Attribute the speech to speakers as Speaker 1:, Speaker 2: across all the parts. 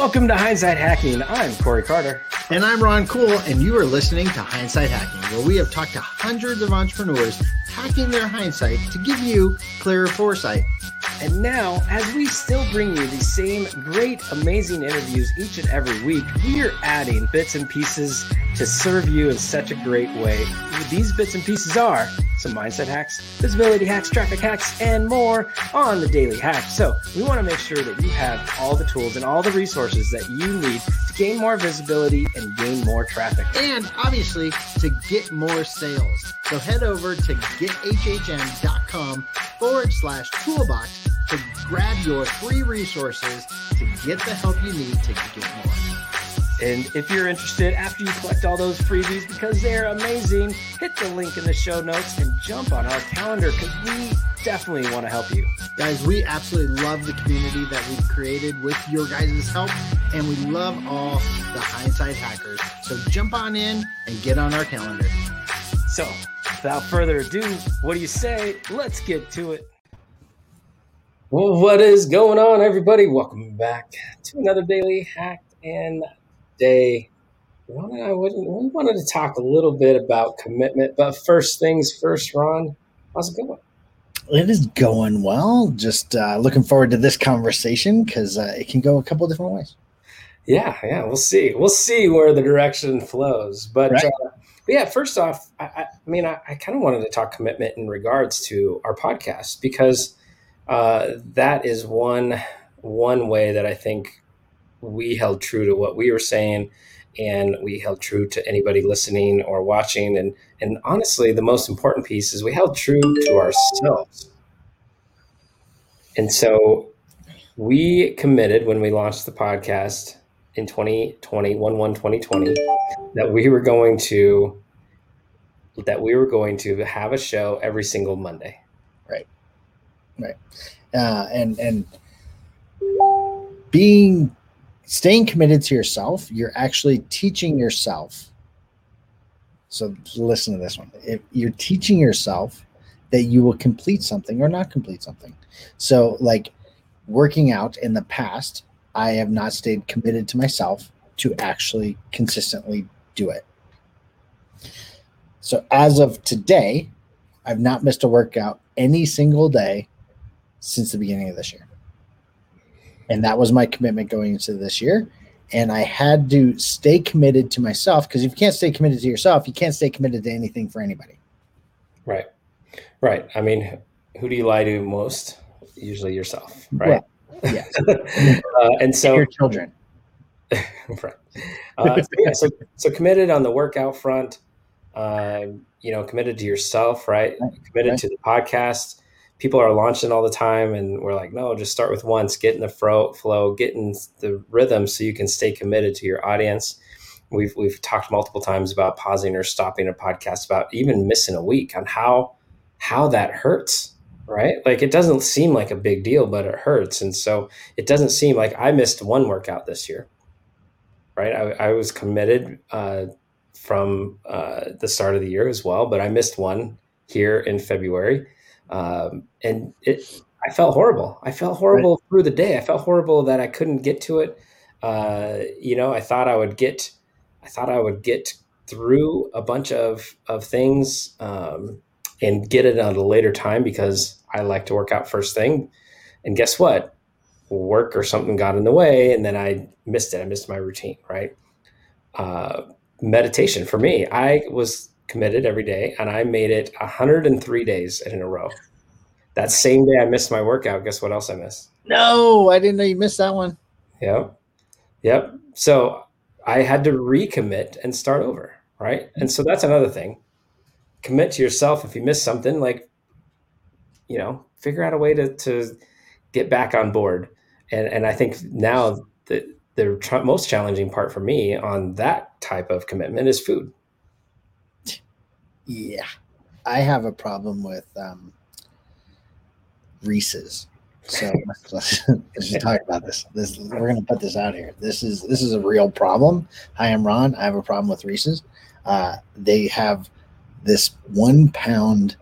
Speaker 1: Welcome to Hindsight Hacking. I'm Corey Carter.
Speaker 2: And I'm Ron Kuhl, and you are listening to Hindsight Hacking, where we have talked to hundreds of entrepreneurs hacking their hindsight to give you clearer foresight.
Speaker 1: And now, as we still bring you the same great, amazing interviews each and every week, we are adding bits and pieces to serve you in such a great way. These bits and pieces are some mindset hacks, visibility hacks, traffic hacks, and more on the daily hack. So we want to make sure that you have all the tools and all the resources that you need to gain more visibility and gain more traffic.
Speaker 2: And obviously, to get more sales. So head over to gethhm.com forward slash toolbox to grab your free resources to get the help you need to get more.
Speaker 1: And if you're interested, after you collect all those freebies, because they're amazing, hit the link in the show notes and jump on our calendar because we definitely want to help you.
Speaker 2: Guys, we absolutely love the community that we've created with your guys' help, and we love all the hindsight hackers. So jump on in and get on our calendar.
Speaker 1: So, without further ado, what do you say? Let's get to it. Well, what is going on, everybody? Welcome back to another daily hack and day. Ron and I we wanted to talk a little bit about commitment, but first things first, Ron, how's it going?
Speaker 2: It is going well. Just uh, looking forward to this conversation because uh, it can go a couple different ways.
Speaker 1: Yeah, yeah, we'll see. We'll see where the direction flows. But, right. uh, but yeah, first off, I, I, I mean, I, I kind of wanted to talk commitment in regards to our podcast because uh, that is one one way that I think we held true to what we were saying and we held true to anybody listening or watching. And and honestly the most important piece is we held true to ourselves. And so we committed when we launched the podcast in 2020 1 1 2020 that we were going to that we were going to have a show every single monday.
Speaker 2: Right. Right. Uh, and and being staying committed to yourself, you're actually teaching yourself. So listen to this one. If you're teaching yourself that you will complete something or not complete something. So like working out in the past, I have not stayed committed to myself to actually consistently do it. So as of today, I've not missed a workout any single day since the beginning of this year and that was my commitment going into this year. And i had to stay committed to myself because if you can't stay committed to yourself you can't stay committed to anything for anybody.
Speaker 1: Right. Right. I mean who do you lie to most? Usually yourself right? Well, yeah. Uh, and so
Speaker 2: your children.
Speaker 1: Right. Uh, so, yeah, so, so committed on the workout front uh, you know committed to yourself right, right. committed right. to the podcast people are launching all the time and we're like no just start with once get in the flow flow get in the rhythm so you can stay committed to your audience. We've we've talked multiple times about pausing or stopping a podcast about even missing a week on how how that hurts right? Like it doesn't seem like a big deal but it hurts. And so it doesn't seem like i missed one workout this year right? I, I was committed uh, from uh, the start of the year as well but i missed one here in february um, and it, I felt horrible. I felt horrible right. through the day. I felt horrible that I couldn't get to it. Uh, you know, I thought I would get, I thought I would get through a bunch of of things um, and get it at a later time because I like to work out first thing. And guess what? Work or something got in the way, and then I missed it. I missed my routine. Right. Uh, meditation for me, I was committed every day, and I made it 103 days in a row. That same day I missed my workout. Guess what else I missed?
Speaker 2: No, I didn't know you missed that one.
Speaker 1: Yep. Yep. So I had to recommit and start over. Right. And so that's another thing. Commit to yourself. If you miss something, like, you know, figure out a way to, to get back on board. And, and I think now the, the tr- most challenging part for me on that type of commitment is food
Speaker 2: yeah, I have a problem with um, Reese's. So let's, let's, just talk about this. This we're gonna put this out here. This is this is a real problem. Hi, I'm Ron. I have a problem with Reese's. Uh, they have this one pound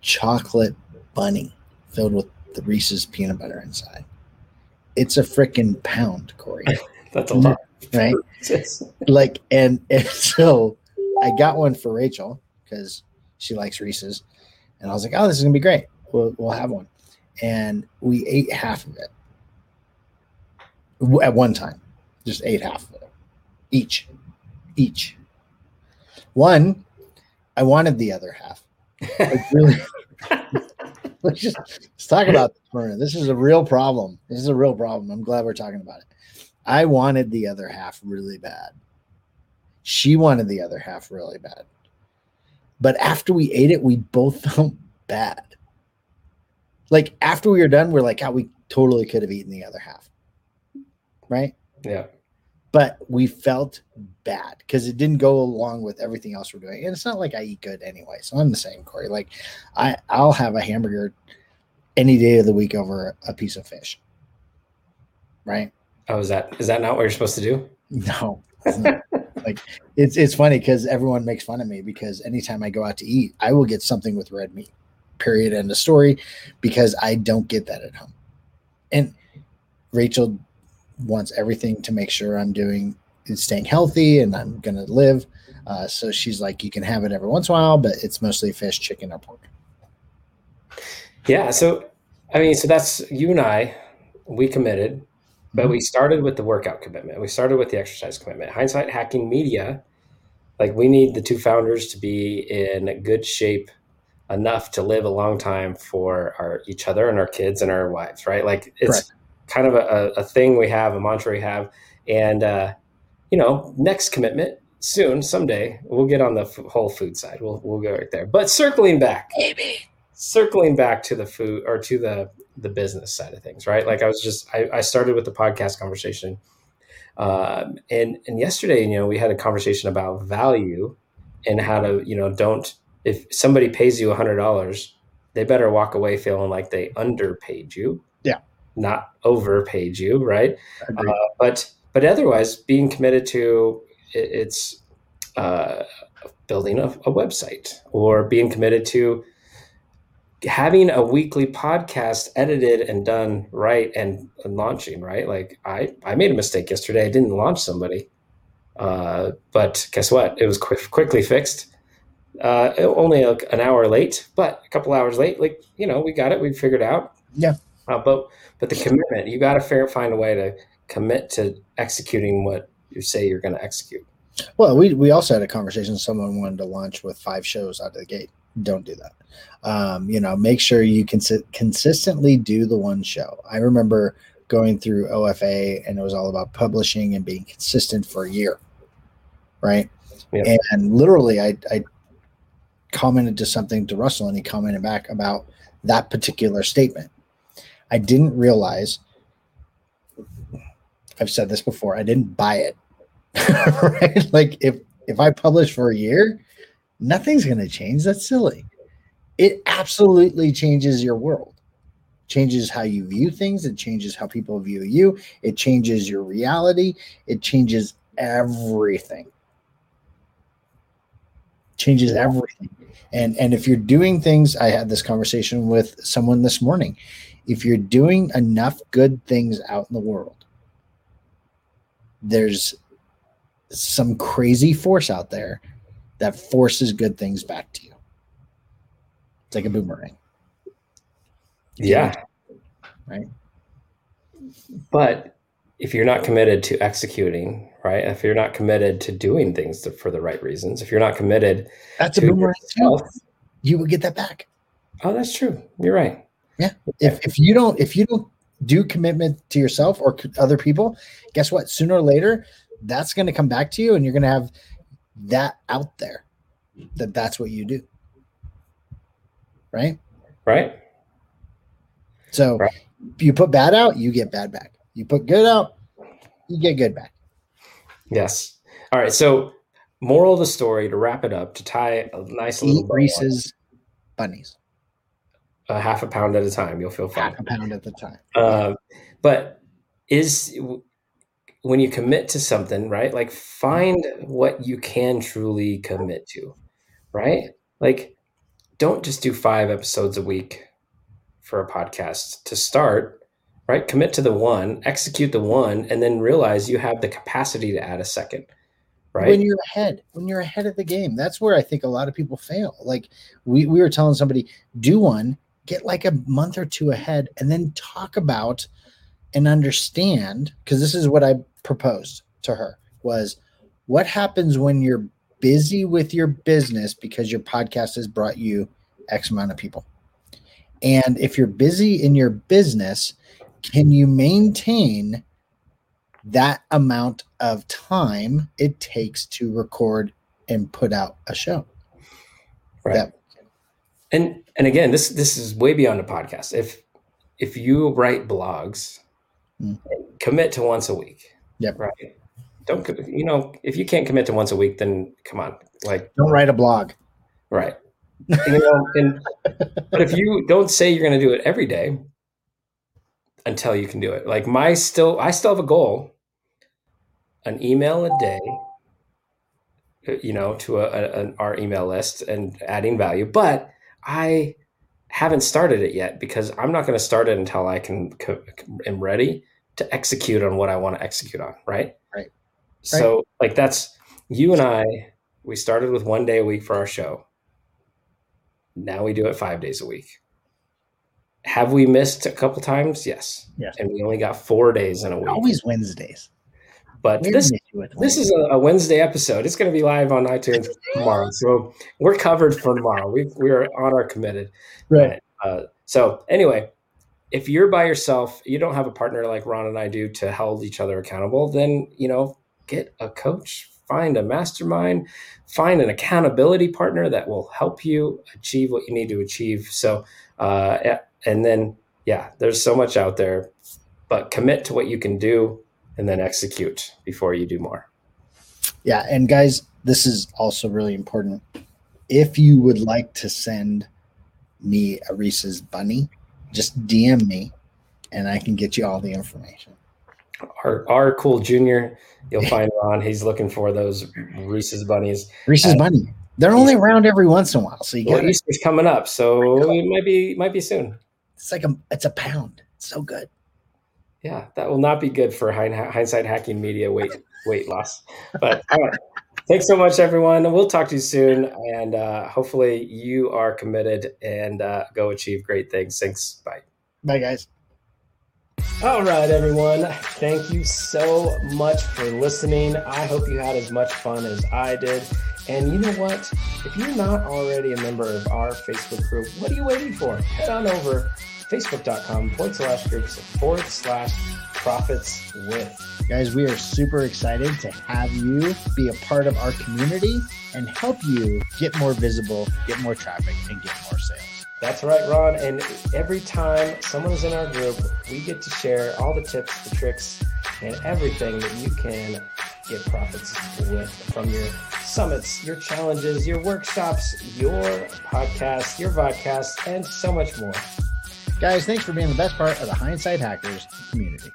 Speaker 2: chocolate bunny filled with the Reese's peanut butter inside. it's a freaking pound, Corey.
Speaker 1: That's a lot,
Speaker 2: right? like, and, and so I got one for Rachel because she likes Reese's, and I was like, "Oh, this is gonna be great. We'll we'll have one." And we ate half of it at one time, just ate half of it each, each. One, I wanted the other half. Like really, let's just let's talk about this for This is a real problem. This is a real problem. I'm glad we're talking about it. I wanted the other half really bad. She wanted the other half really bad. But after we ate it, we both felt bad. Like after we were done, we're like, how oh, we totally could have eaten the other half. Right?
Speaker 1: Yeah.
Speaker 2: But we felt bad because it didn't go along with everything else we're doing. And it's not like I eat good anyway. So I'm the same, Corey. Like I, I'll have a hamburger any day of the week over a piece of fish. Right?
Speaker 1: Oh, is that is that not what you're supposed to do?
Speaker 2: No. like it's it's funny because everyone makes fun of me because anytime I go out to eat, I will get something with red meat. Period. End of story. Because I don't get that at home. And Rachel wants everything to make sure I'm doing is staying healthy and I'm gonna live. Uh, so she's like, you can have it every once in a while, but it's mostly fish, chicken, or pork.
Speaker 1: Yeah. So, I mean, so that's you and I. We committed but we started with the workout commitment. We started with the exercise commitment. Hindsight Hacking Media, like we need the two founders to be in good shape enough to live a long time for our each other and our kids and our wives, right? Like it's Correct. kind of a, a thing we have, a mantra we have. And, uh, you know, next commitment soon, someday, we'll get on the f- whole food side. We'll, we'll go right there. But circling back, maybe circling back to the food or to the the business side of things, right? Like I was just I, I started with the podcast conversation, um, and and yesterday, you know, we had a conversation about value and how to you know don't if somebody pays you a hundred dollars, they better walk away feeling like they underpaid you,
Speaker 2: yeah,
Speaker 1: not overpaid you, right? Uh, but but otherwise, being committed to it, it's uh, building a, a website or being committed to having a weekly podcast edited and done right and, and, launching right? Like i i made a mistake yesterday. I didn't launch somebody. Uh, but guess what? It was quick, quickly fixed. Uh, only like an hour late but a couple hours late like you know we got it. We figured out.
Speaker 2: Yeah.
Speaker 1: Uh, but but the commitment you got to find a way to commit to executing what you say you're going to execute.
Speaker 2: Well we we also had a conversation someone wanted to launch with five shows out of the gate don't do that. Um, you know, make sure you can consistently do the one show. I remember going through OFA and it was all about publishing and being consistent for a year. Right. Yeah. And literally I, I commented to something to Russell and he commented back about that particular statement. I didn't realize I've said this before, I didn't buy it. right? Like if if I publish for a year, nothing's going to change. That's silly. It absolutely changes your world, changes how you view things. It changes how people view you. It changes your reality. It changes everything. Changes everything. And and if you're doing things, I had this conversation with someone this morning. If you're doing enough good things out in the world, there's some crazy force out there that forces good things back to you. It's like a boomerang.
Speaker 1: Yeah.
Speaker 2: Right.
Speaker 1: But if you're not committed to executing, right? If you're not committed to doing things to, for the right reasons, if you're not committed,
Speaker 2: that's a boomerang yourself. You will get that back.
Speaker 1: Oh, that's true. You're right.
Speaker 2: Yeah. If if you don't if you don't do commitment to yourself or other people, guess what? Sooner or later, that's going to come back to you, and you're going to have that out there that that's what you do. Right?
Speaker 1: Right.
Speaker 2: So right. you put bad out you get bad back. You put good out you get good back.
Speaker 1: Yes. All right so moral of the story to wrap it up to tie a nice
Speaker 2: Eat little reese's bunnies.
Speaker 1: A half a pound at a time you'll feel fine.
Speaker 2: half a pound at the time.
Speaker 1: Uh, but is when you commit to something, right? Like mm-hmm. find what you can truly commit to, right? Like don't just do 5 episodes a week for a podcast to start. right? Commit to the one, execute the one, and then realize you have the capacity to add a second. Right.
Speaker 2: When you're ahead, when you're ahead of the game, that's where I think a lot of people fail. Like we, we were telling somebody, do one, get like a month or two ahead, and then talk about and understand because this is what I proposed to her was what happens when you're busy with your business because your podcast has brought you X amount of people. And if you're busy in your business, can you maintain that amount of time it takes to record and put out a show.
Speaker 1: Right. That, and and again, this this is way beyond a podcast. If if you write blogs, mm. commit to once a week.
Speaker 2: Yep.
Speaker 1: Right. Don't you know if you can't commit to once a week, then come on, like
Speaker 2: don't write a blog.
Speaker 1: Right. you know, and but if you don't say you're going to do it every day until you can do it, like my still, I still have a goal an email a day uh, you know to a, a, an, our email list and adding value but i haven't started it yet because i'm not going to start it until i can am ready to execute on what i want to execute on right
Speaker 2: right
Speaker 1: so right. like that's you and i we started with one day a week for our show now we do it five days a week have we missed a couple times yes
Speaker 2: yes
Speaker 1: and we only got four days in a week
Speaker 2: always wednesdays
Speaker 1: but this this is a, Wednesday episode. It's going to be live on iTunes tomorrow, so we're covered for tomorrow. We we are on our committed.
Speaker 2: Right.
Speaker 1: Uh, so anyway, if you're by yourself, you don't have a partner like Ron and I do to hold each other accountable. Then you know, get a coach, find a mastermind, find an accountability partner that will help you achieve what you need to achieve. So, uh, and then yeah, there's so much out there, but commit to what you can do and then execute before you do more.
Speaker 2: Yeah. And guys, this is also really important. If you would like to send me a Reese's bunny, just DM me and I can get you all the information.
Speaker 1: Our, our cool junior, you'll find Ron. He's looking for those Reese's bunnies.
Speaker 2: Reese's bunny. They're only around every once in a while, so you
Speaker 1: well, got Easter's coming up, so it might be might be soon.
Speaker 2: It's like a it's a pound. It's so good.
Speaker 1: Yeah, that will not be good for hindsight hacking media weight weight loss. But all right. Thanks so much, everyone. We'll talk to you soon. And uh, hopefully, you are committed and uh, go achieve great things. Thanks. Bye.
Speaker 2: Bye, guys.
Speaker 1: All right, everyone. Thank you so much for listening. I hope you had as much fun as I did. And you know what? If you're not already a member of our Facebook group, what are you waiting for? Head on over facebook.com forward slash groups forward slash profits with.
Speaker 2: Guys, we are super excited to have you be a part of our community and help you get more visible, get more traffic, and get more sales.
Speaker 1: That's right, Ron. And every time someone is in our group, we get to share all the tips, the tricks, and everything that you can get profits with from your summits, your challenges, your workshops, your podcasts, your podcast, and so much more.
Speaker 2: Guys, thanks for being the best part of the Hindsight Hackers community.